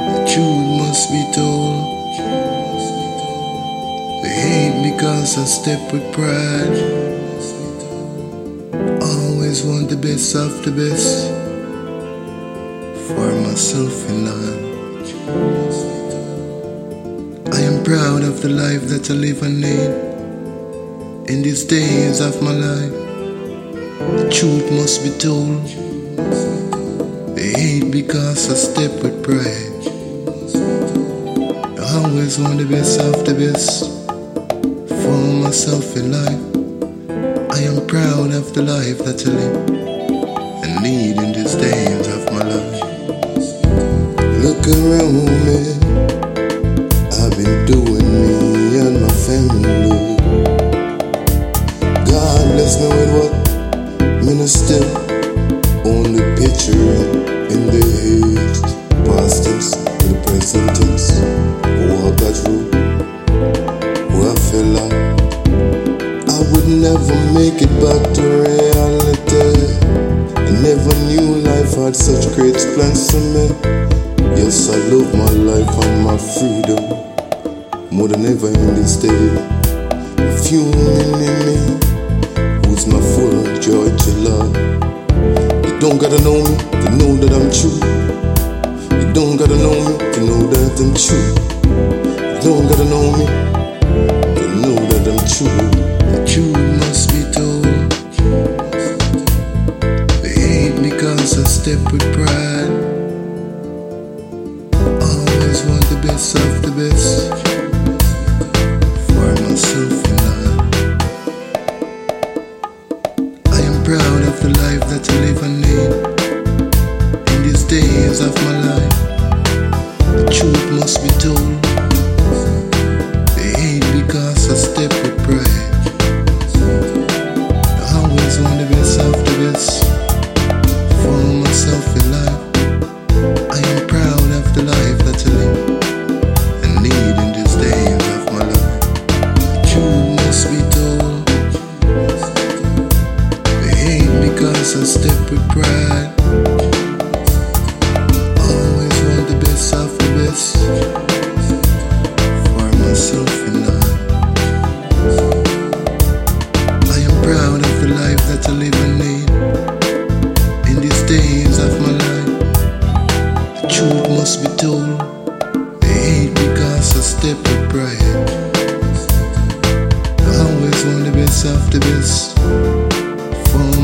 The truth must be told. They hate because I step with pride. Always want the best of the best for myself in life. I am proud of the life that I live and lead in these days of my life. The truth must be told. They hate because I step with pride. Always want the best of the best for myself in life. I am proud of the life that I live and lead in these days of my life. Look around me, I've been doing me and my family. God bless me with what minister it back to reality. I never knew life had such great plans for me. Yes, I love my life and my freedom more than ever in this day. A few in me who's my full joy to love. You don't gotta know me to know that I'm true. You don't gotta know me to know that I'm true. You don't gotta know me to know that I'm true. The Always want the best of the best. For myself They hate cause I step with pride. Always want the best of the best for myself and I. I am proud of the life that I live. In these days of my life, the truth must be told. They hate cause I step with pride. I always want the best of the best. For